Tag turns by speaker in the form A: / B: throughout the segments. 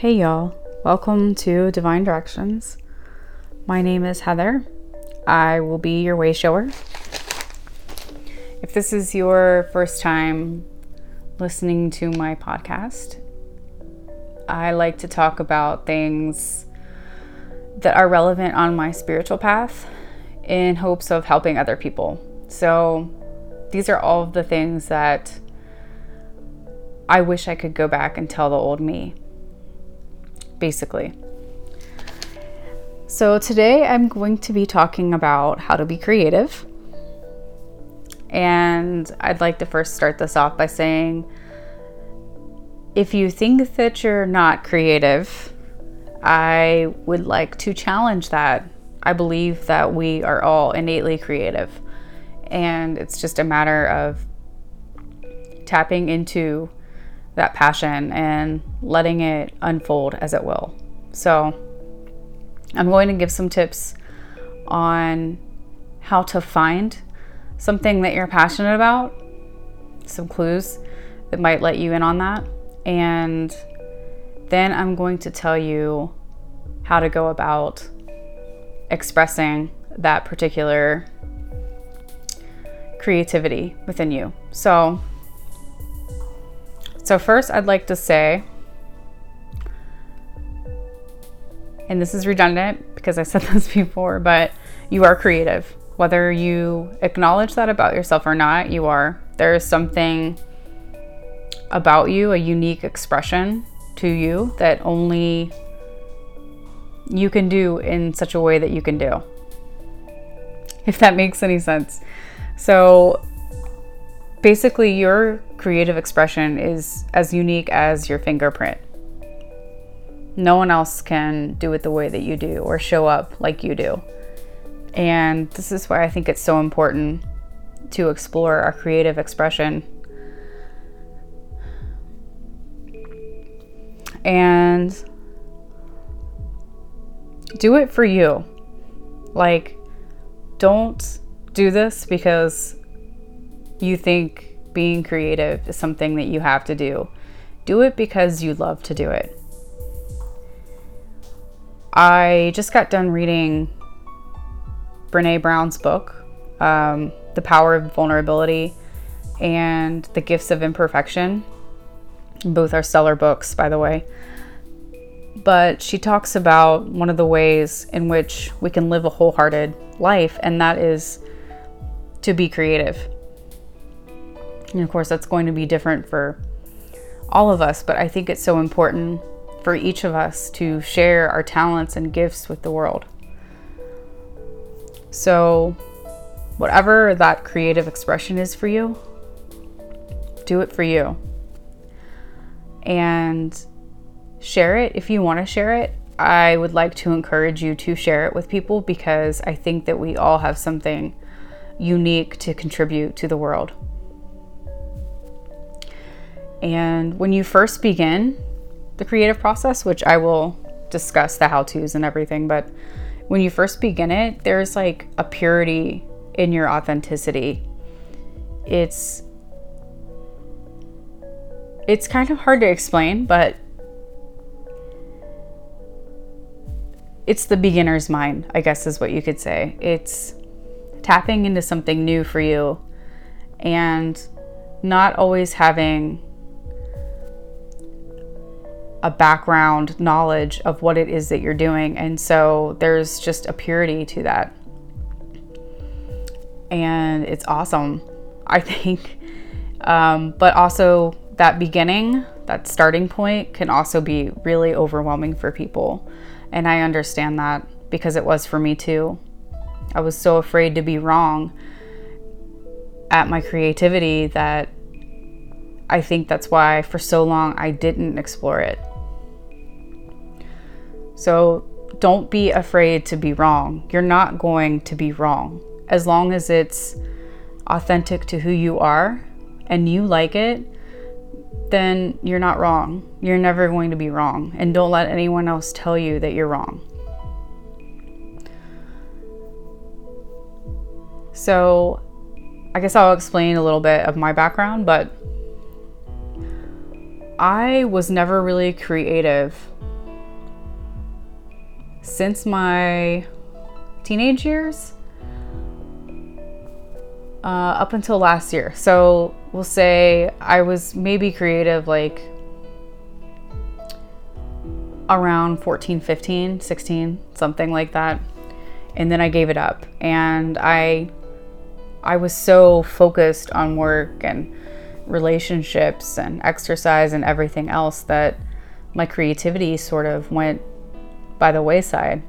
A: Hey, y'all. Welcome to Divine Directions. My name is Heather. I will be your way shower. If this is your first time listening to my podcast, I like to talk about things that are relevant on my spiritual path in hopes of helping other people. So, these are all the things that I wish I could go back and tell the old me basically. So, today I'm going to be talking about how to be creative. And I'd like to first start this off by saying if you think that you're not creative, I would like to challenge that. I believe that we are all innately creative, and it's just a matter of tapping into that passion and letting it unfold as it will. So, I'm going to give some tips on how to find something that you're passionate about, some clues that might let you in on that. And then I'm going to tell you how to go about expressing that particular creativity within you. So, so, first, I'd like to say, and this is redundant because I said this before, but you are creative. Whether you acknowledge that about yourself or not, you are. There is something about you, a unique expression to you that only you can do in such a way that you can do. If that makes any sense. So, basically, your creative expression is as unique as your fingerprint. No one else can do it the way that you do or show up like you do. And this is why I think it's so important to explore our creative expression. And do it for you. Like, don't do this because you think being creative is something that you have to do. Do it because you love to do it. I just got done reading Brene Brown's book, um, The Power of Vulnerability and The Gifts of Imperfection. Both are stellar books, by the way. But she talks about one of the ways in which we can live a wholehearted life, and that is to be creative. And of course, that's going to be different for all of us, but I think it's so important for each of us to share our talents and gifts with the world. So, whatever that creative expression is for you, do it for you. And share it if you want to share it. I would like to encourage you to share it with people because I think that we all have something unique to contribute to the world. And when you first begin the creative process, which I will discuss the how to's and everything, but when you first begin it, there's like a purity in your authenticity. It's it's kind of hard to explain, but it's the beginner's mind, I guess is what you could say. It's tapping into something new for you and not always having a background knowledge of what it is that you're doing. And so there's just a purity to that. And it's awesome, I think. Um, but also, that beginning, that starting point can also be really overwhelming for people. And I understand that because it was for me too. I was so afraid to be wrong at my creativity that I think that's why for so long I didn't explore it. So don't be afraid to be wrong. You're not going to be wrong. As long as it's authentic to who you are and you like it, then you're not wrong. You're never going to be wrong. And don't let anyone else tell you that you're wrong. So, I guess I'll explain a little bit of my background, but I was never really creative since my teenage years uh, up until last year. So we'll say I was maybe creative like around 14, 15, 16, something like that. And then I gave it up. And I I was so focused on work and relationships and exercise and everything else that my creativity sort of went by the wayside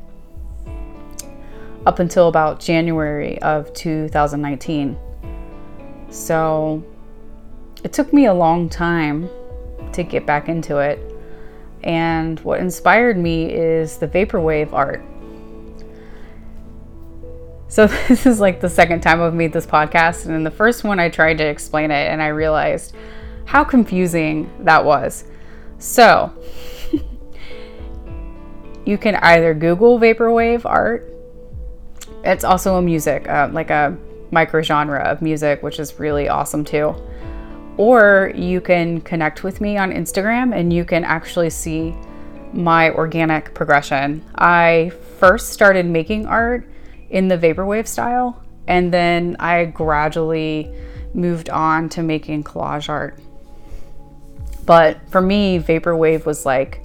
A: up until about January of 2019. So it took me a long time to get back into it. And what inspired me is the vaporwave art. So, this is like the second time I've made this podcast. And in the first one, I tried to explain it and I realized how confusing that was. So, you can either Google vaporwave art it's also a music, uh, like a micro genre of music, which is really awesome too. Or you can connect with me on Instagram and you can actually see my organic progression. I first started making art in the vaporwave style, and then I gradually moved on to making collage art. But for me, vaporwave was like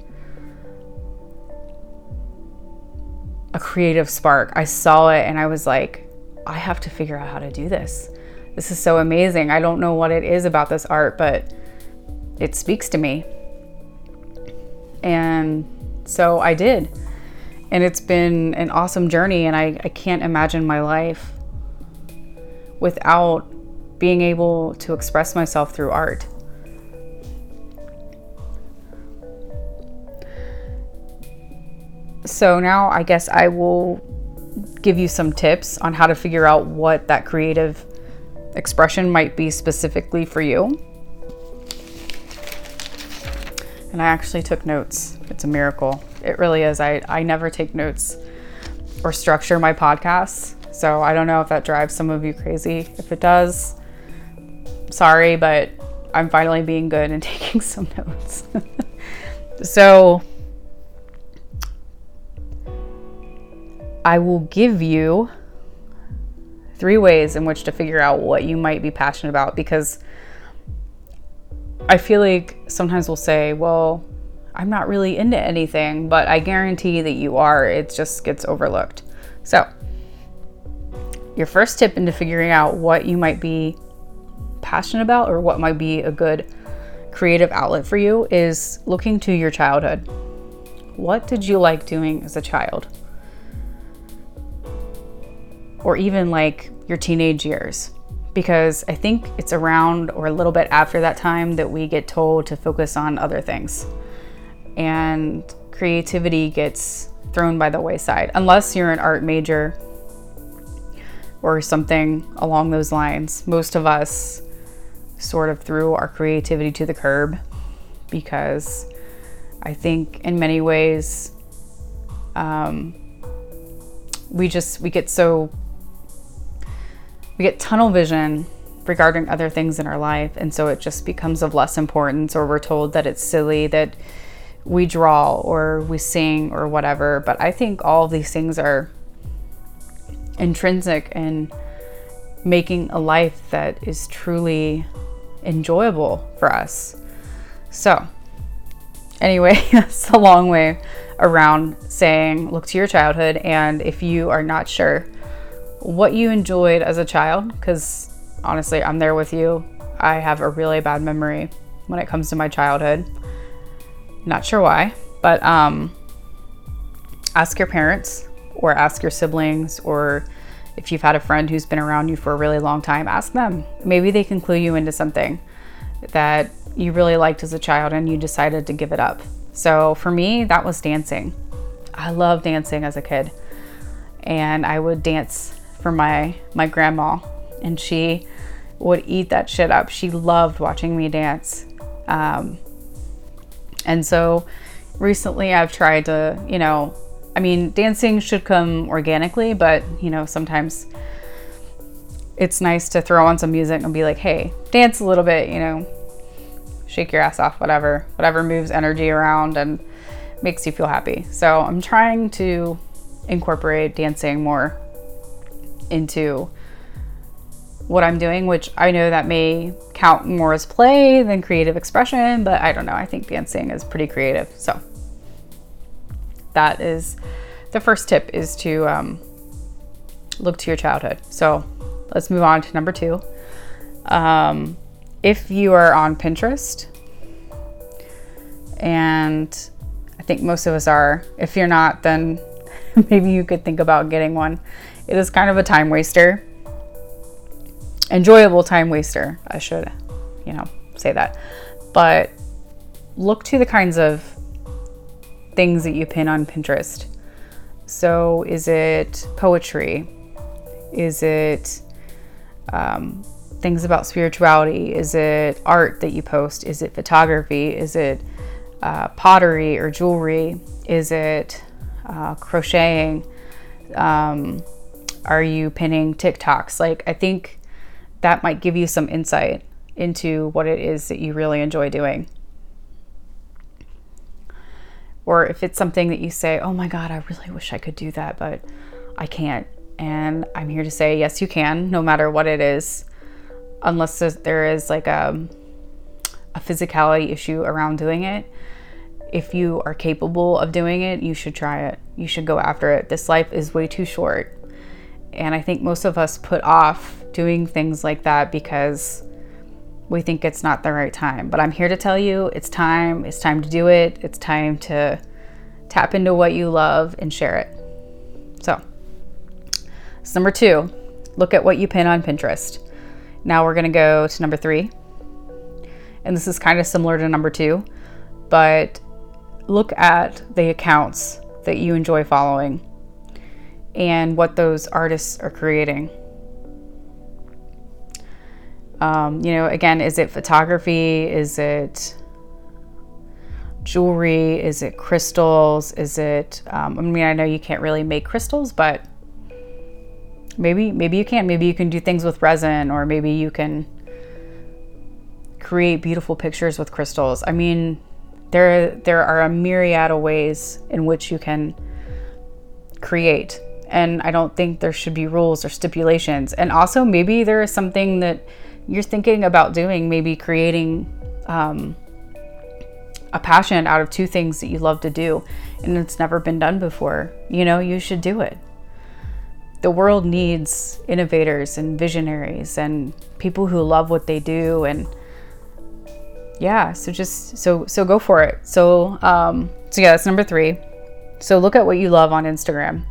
A: a creative spark. I saw it and I was like, I have to figure out how to do this. This is so amazing. I don't know what it is about this art, but it speaks to me. And so I did. And it's been an awesome journey, and I, I can't imagine my life without being able to express myself through art. So now I guess I will give you some tips on how to figure out what that creative expression might be specifically for you. And I actually took notes. It's a miracle. It really is. I, I never take notes or structure my podcasts. So I don't know if that drives some of you crazy. If it does, sorry, but I'm finally being good and taking some notes. so I will give you three ways in which to figure out what you might be passionate about because I feel like sometimes we'll say, well, I'm not really into anything, but I guarantee that you are. It just gets overlooked. So, your first tip into figuring out what you might be passionate about or what might be a good creative outlet for you is looking to your childhood. What did you like doing as a child? Or even like your teenage years. Because I think it's around or a little bit after that time that we get told to focus on other things. And creativity gets thrown by the wayside, unless you're an art major or something along those lines. Most of us sort of threw our creativity to the curb because I think in many ways um, we just we get so we get tunnel vision regarding other things in our life and so it just becomes of less importance or we're told that it's silly that we draw or we sing or whatever. But i think all of these things are intrinsic in making a life that is truly enjoyable for us. So anyway that's a long way around saying look to your childhood and if you are not sure what you enjoyed as a child, because honestly, I'm there with you. I have a really bad memory when it comes to my childhood. Not sure why, but um, ask your parents or ask your siblings or if you've had a friend who's been around you for a really long time, ask them. Maybe they can clue you into something that you really liked as a child and you decided to give it up. So for me, that was dancing. I loved dancing as a kid. And I would dance for my my grandma, and she would eat that shit up. She loved watching me dance, um, and so recently I've tried to, you know, I mean, dancing should come organically, but you know, sometimes it's nice to throw on some music and be like, hey, dance a little bit, you know, shake your ass off, whatever, whatever moves energy around and makes you feel happy. So I'm trying to incorporate dancing more into what I'm doing, which I know that may count more as play than creative expression, but I don't know. I think dancing is pretty creative. So that is the first tip is to um, look to your childhood. So let's move on to number two. Um, if you are on Pinterest, and I think most of us are, if you're not, then maybe you could think about getting one. It is kind of a time waster enjoyable time waster. I should, you know, say that. But look to the kinds of things that you pin on Pinterest. So, is it poetry? Is it um, things about spirituality? Is it art that you post? Is it photography? Is it uh, pottery or jewelry? Is it uh, crocheting? Um, are you pinning TikToks? Like, I think that might give you some insight into what it is that you really enjoy doing. Or if it's something that you say, oh my God, I really wish I could do that, but I can't. And I'm here to say, yes, you can, no matter what it is, unless there is like a, a physicality issue around doing it. If you are capable of doing it, you should try it. You should go after it. This life is way too short. And I think most of us put off doing things like that because we think it's not the right time. But I'm here to tell you it's time. It's time to do it. It's time to tap into what you love and share it. So, so number two, look at what you pin on Pinterest. Now we're going to go to number three. And this is kind of similar to number two, but look at the accounts that you enjoy following and what those artists are creating. Um, you know, again, is it photography? Is it jewelry? Is it crystals? Is it? Um, I mean, I know you can't really make crystals, but maybe maybe you can. Maybe you can do things with resin, or maybe you can create beautiful pictures with crystals. I mean, there there are a myriad of ways in which you can create and I don't think there should be rules or stipulations. And also, maybe there is something that you're thinking about doing, maybe creating um, a passion out of two things that you love to do and it's never been done before, you know, you should do it. The world needs innovators and visionaries and people who love what they do and yeah, so just so so go for it. So um so yeah, that's number 3. So look at what you love on Instagram.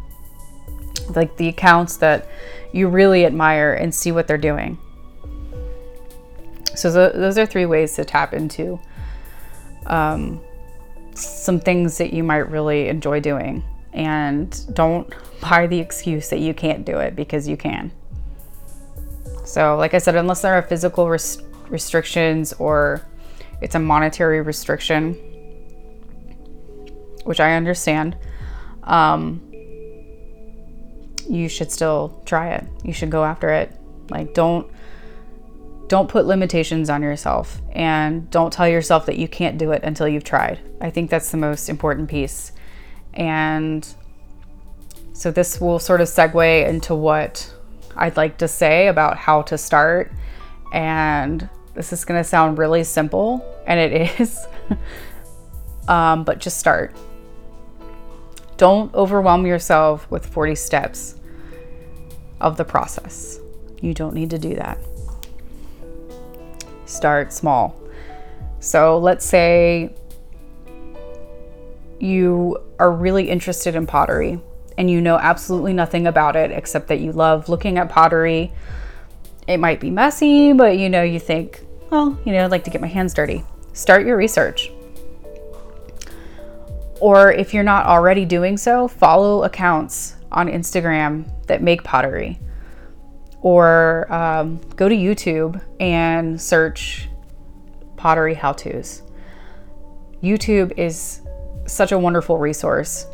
A: Like the accounts that you really admire and see what they're doing. So th- those are three ways to tap into um, some things that you might really enjoy doing. And don't buy the excuse that you can't do it because you can. So, like I said, unless there are physical res- restrictions or it's a monetary restriction, which I understand, um, you should still try it. You should go after it. Like, don't don't put limitations on yourself and don't tell yourself that you can't do it until you've tried. I think that's the most important piece. And so this will sort of segue into what I'd like to say about how to start. And this is going to sound really simple, and it is, um, but just start. Don't overwhelm yourself with 40 steps of the process. You don't need to do that start small. So let's say you are really interested in pottery and you know absolutely nothing about it except that you love looking at pottery. It might be messy, but you know, you think, well, you know, I'd like to get my hands dirty. Start your research. Or if you're not already doing so, follow accounts on Instagram that make pottery or um, go to YouTube and search pottery how to's. YouTube is such a wonderful resource.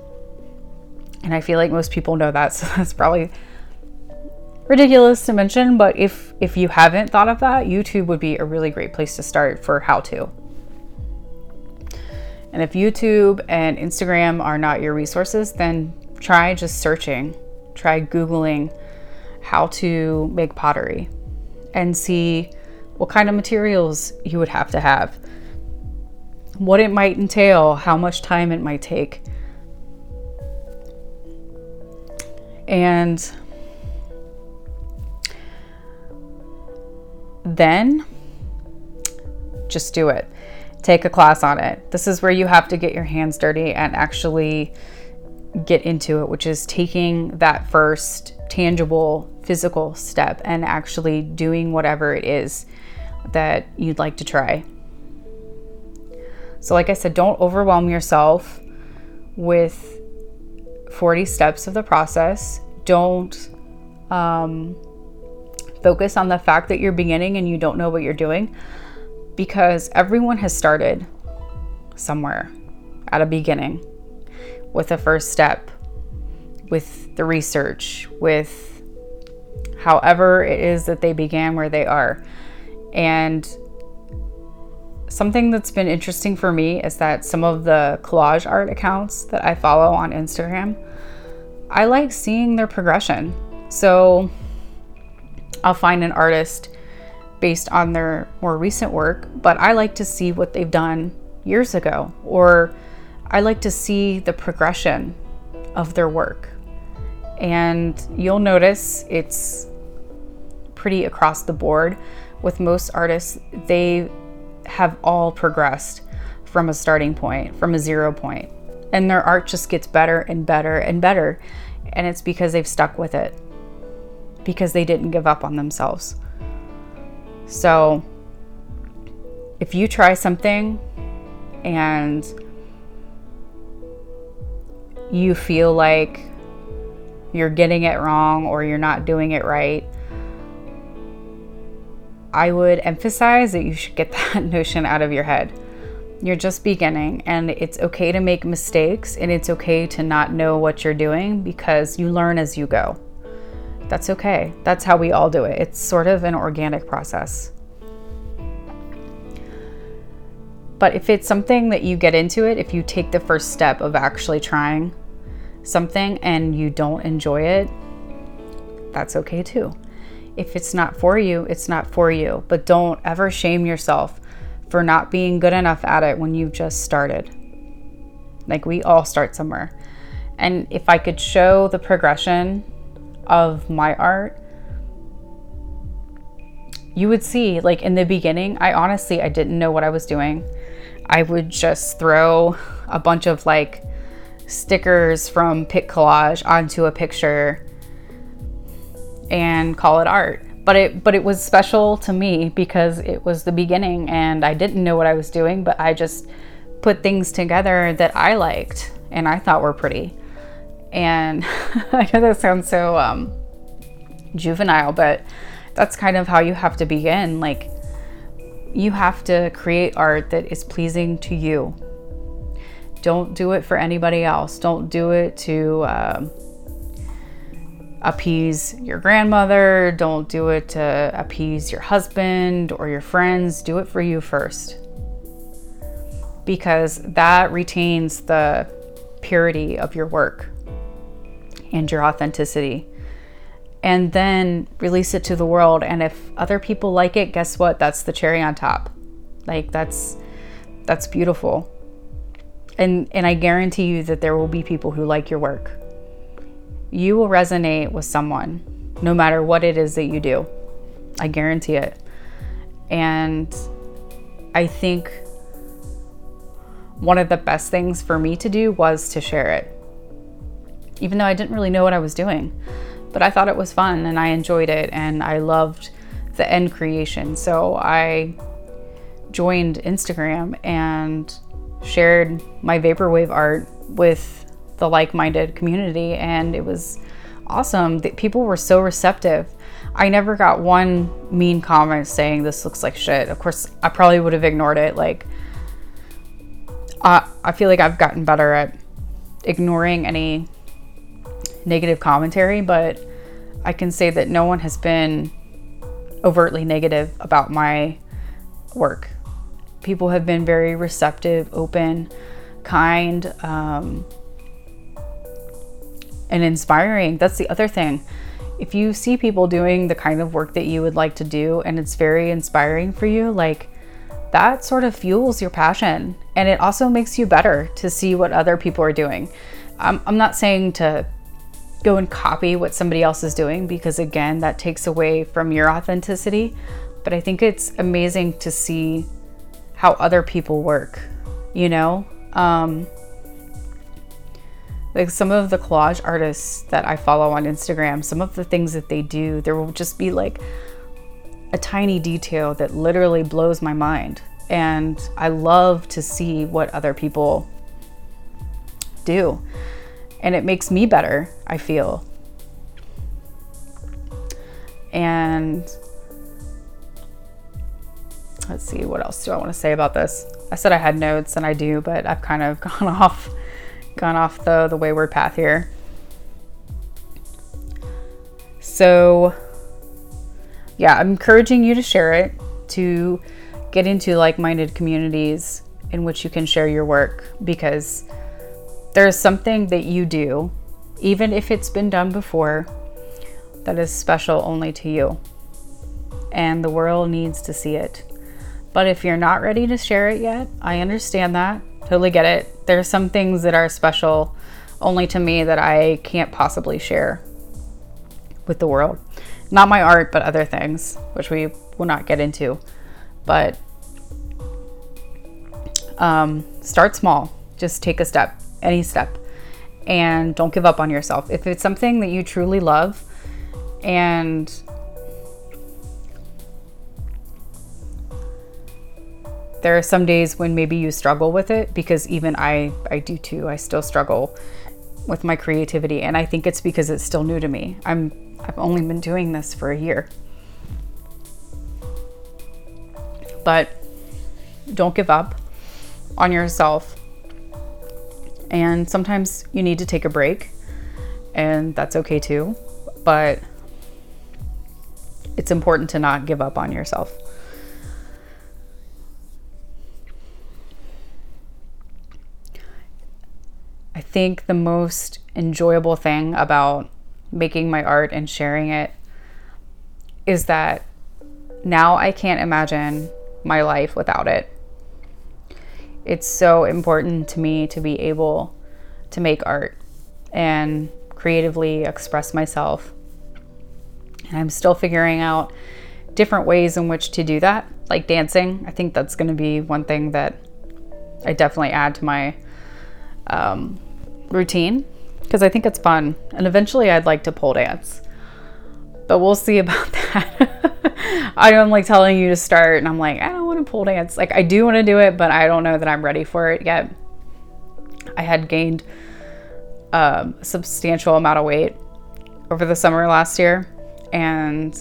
A: And I feel like most people know that, so that's probably ridiculous to mention, but if if you haven't thought of that, YouTube would be a really great place to start for how to. And if YouTube and Instagram are not your resources, then try just searching, try Googling how to make pottery and see what kind of materials you would have to have, what it might entail, how much time it might take. And then just do it. Take a class on it. This is where you have to get your hands dirty and actually get into it, which is taking that first tangible physical step and actually doing whatever it is that you'd like to try. So, like I said, don't overwhelm yourself with 40 steps of the process. Don't um, focus on the fact that you're beginning and you don't know what you're doing because everyone has started somewhere at a beginning with a first step, with the research, with however it is that they began where they are. And something that's been interesting for me is that some of the collage art accounts that I follow on Instagram, I like seeing their progression. So I'll find an artist based on their more recent work, but I like to see what they've done years ago, or I like to see the progression of their work. And you'll notice it's pretty across the board with most artists, they have all progressed from a starting point, from a zero. And their art just gets better and better and better. And it's because they've stuck with it, because they didn't give up on themselves. So, if you try something and you feel like you're getting it wrong or you're not doing it right, I would emphasize that you should get that notion out of your head. You're just beginning, and it's okay to make mistakes, and it's okay to not know what you're doing because you learn as you go. That's okay. That's how we all do it. It's sort of an organic process. But if it's something that you get into it, if you take the first step of actually trying something and you don't enjoy it, that's okay too if it's not for you, it's not for you. But don't ever shame yourself for not being good enough at it when you've just started. Like we all start somewhere. And if I could show the progression of my art, you would see like in the beginning, I honestly I didn't know what I was doing. I would just throw a bunch of like stickers from Pic Collage onto a picture and call it art. But it but it was special to me because it was the beginning and I didn't know what I was doing, but I just put things together that I liked and I thought were pretty. And I know that sounds so um, juvenile, but that's kind of how you have to begin. Like, you have to create art that is pleasing to you. Don't do it for anybody else. Don't do it to uh, appease your grandmother, don't do it to appease your husband or your friends. Do it for you first. Because that retains the purity of your work and your authenticity. And then release it to the world. And if other people like it, guess what? That's the cherry on top. Like that's that's beautiful. And and I guarantee you that there will be people who like your work you will resonate with someone no matter what it is that you do. I guarantee it. And I think one of the best things for me to do was to share it. Even though I didn't really know what I was doing, but I thought it was fun and I enjoyed it and I loved the end creation. So I joined Instagram and shared my vaporwave art with the like-minded community and it was awesome. People were so receptive. I never got one mean comment saying this looks like shit. Of course i probably would have ignored it. Like i feel like i've gotten better at ignoring any negative commentary but i can say that no one has been overtly negative about my work people have been very receptive open kind um, and inspiring. That's the other thing. If you see people doing the kind of work that you would like to do and it's very inspiring for you, like that sort of fuels your passion. And it also makes you better to see what other people are doing. I'm, I'm not saying to go and copy what somebody else is doing because, again, that takes away from your authenticity. But I think it's amazing to see how other people work, you know? Um, like some of the collage artists that I follow on Instagram, some of the things that they do, there will just be like a tiny detail that literally blows my mind. And I love to see what other people do. And it makes me better, I feel. And let's see, what else do I want to say about this? I said I had notes and I do, but I've kind of gone off gone off the, the wayward path here. So, yeah, I'm encouraging you to share it, to get into like minded communities in which you can share your work because there's something that you do, even if it's been done before, that is special only to you. And the world needs to see it. But if you're not ready to share it yet, I understand that. Totally get it. There's some things that are special only to me that I can't possibly share with the world. Not my art, but other things, which we will not get into. But um, start small. Just take a step, any step, and don't give up on yourself. If it's something that you truly love and there are some days when maybe you struggle with it because even I I do too. I still struggle with my creativity and I think it's because it's still new to me. I'm I've only been doing this for a year. But don't give up on yourself. And sometimes you need to take a break and that's okay too. But it's important to not give up on yourself. I think the most enjoyable thing about making my art and sharing it is that now I can't imagine my life without it. It's so important to me to be able to make art and creatively express myself. And I'm still figuring out different ways in which to do that, like dancing. I think that's going to be one thing that I definitely add to my um, routine because I think it's fun. And eventually I'd like to pole dance. But we'll see about that. I am like telling you to start, and I'm like, I don't want pole dance. Like, I do want to do it, but I don't know that I'm ready for it yet. I had gained um, a substantial amount of weight over the summer last year, and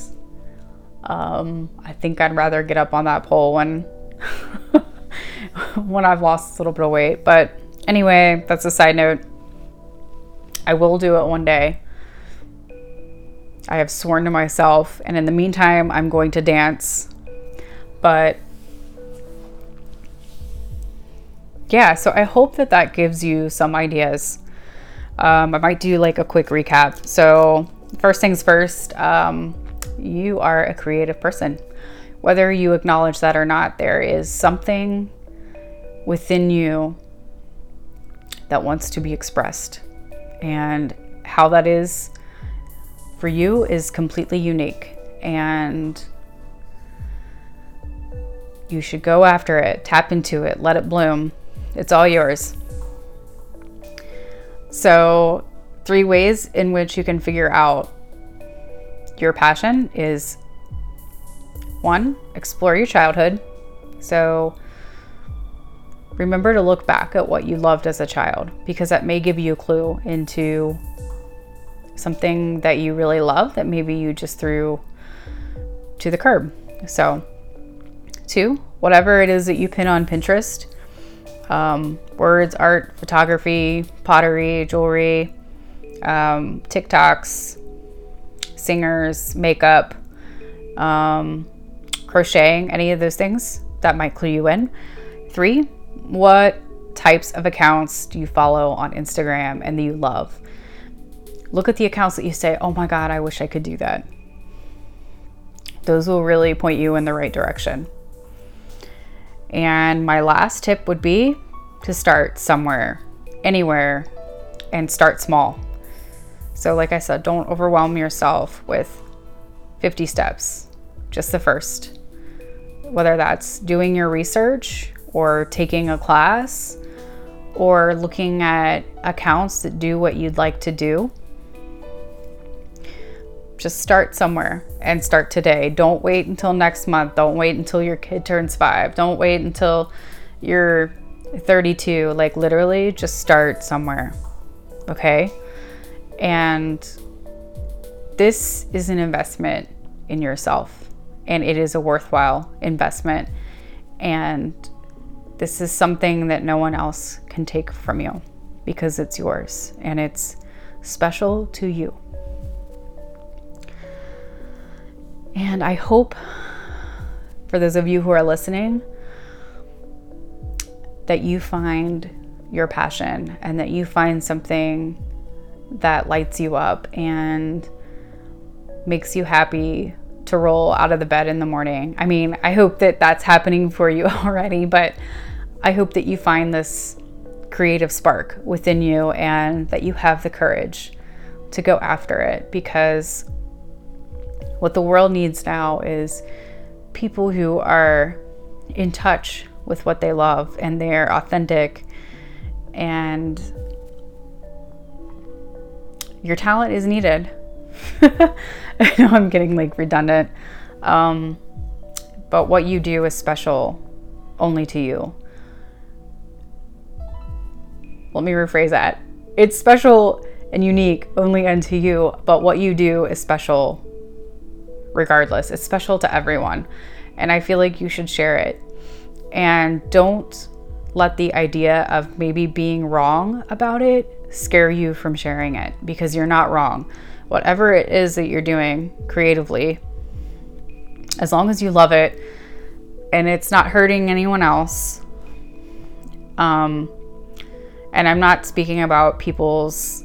A: um, I think I'd rather get up on that pole when when I've lost a little bit of weight. But anyway, that's a side note. I will do it one day. I have sworn to myself, and in the meantime, I'm going to dance. But yeah, so I hope that that gives you some ideas. Um, I might do like a quick recap. So, first things first, um, you are a creative person. Whether you acknowledge that or not, there is something within you that wants to be expressed. And how that is for you is completely unique. And you should go after it, tap into it, let it bloom. It's all yours. So, three ways in which you can figure out your passion is one, explore your childhood. So, remember to look back at what you loved as a child because that may give you a clue into something that you really love that maybe you just threw to the curb. So, two, whatever it is that you pin on Pinterest um, words, art, photography, pottery, jewelry, um, TikToks, singers, makeup, um, crocheting, any of those things that might clue you in. Three, what types of accounts do you follow on Instagram and that you love? Look at the accounts that you say, oh my God, I wish I could do that. Those will really point you in the right direction. And my last tip would be to start somewhere, anywhere, and start small. So, like I said, don't overwhelm yourself with 50 steps, just the first. Whether that's doing your research or taking a class or looking at accounts that do what you'd like to do. Just start somewhere and start today. Don't wait until next month. Don't wait until your kid turns five. Don't wait until you're 32. Like, literally, just start somewhere. Okay? And this is an investment in yourself, and it is a worthwhile investment. And this is something that no one else can take from you because it's yours and it's special to you. And I hope for those of you who are listening that you find your passion and that you find something that lights you up and makes you happy to roll out of the bed in the morning. I mean, I hope that that's happening for you already, but I hope that you find this creative spark within you and that you have the courage to go after it because what the world needs now is people who are in touch with what they love and they're authentic and your talent is needed. I know I'm getting like redundant. Um, but what you do is special only to you. Let me rephrase that. It's special and unique only unto you, but what you do is special regardless. It's special to everyone. And I feel like you should share it. And don't let the idea of maybe being wrong about it scare you from sharing it because you're not wrong. Whatever it is that you're doing creatively, as long as you love it and it's not hurting anyone else. Um, and I'm not speaking about people's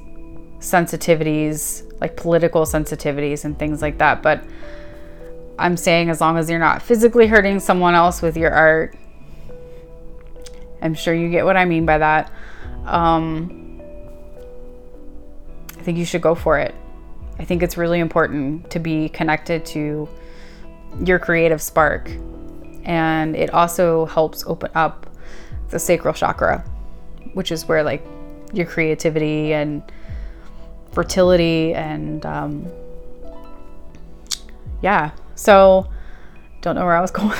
A: sensitivities, like political sensitivities and things like that, but I'm saying as long as you're not physically hurting someone else with your art, I'm sure you get what I mean by that. Um, I think you should go for it. I think it's really important to be connected to your creative spark. And it also helps open up the sacral chakra, which is where like your creativity and fertility and um, yeah, so, don't know where I was going.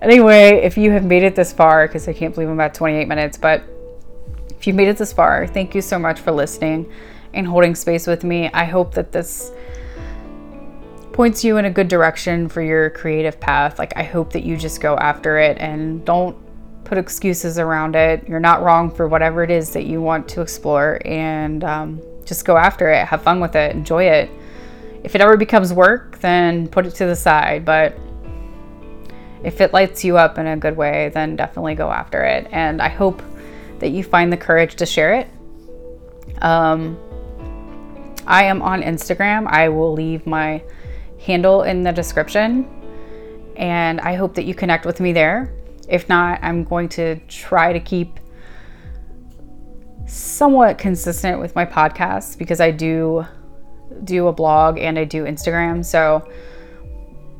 A: anyway, if you have made it this far, because I can't believe I'm at 28 minutes, but if you've made it this far, thank you so much for listening and holding space with me. I hope that this points you in a good direction for your creative path. Like, I hope that you just go after it and don't put excuses around it. You're not wrong for whatever it is that you want to explore and um, just go after it. Have fun with it, enjoy it. If it ever becomes work, then put it to the side. But if it lights you up in a good way, then definitely go after it. And I hope that you find the courage to share it. Um, I am on Instagram. I will leave my handle in the description. And I hope that you connect with me there. If not, I'm going to try to keep somewhat consistent with my podcast because I do do a blog and I do Instagram. So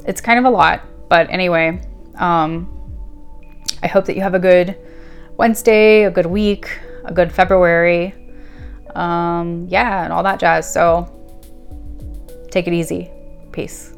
A: it's kind of a lot. But anyway, um, I hope that you have a good Wednesday, a good week, a good February. Um, yeah, and all that jazz. So take it easy. Peace.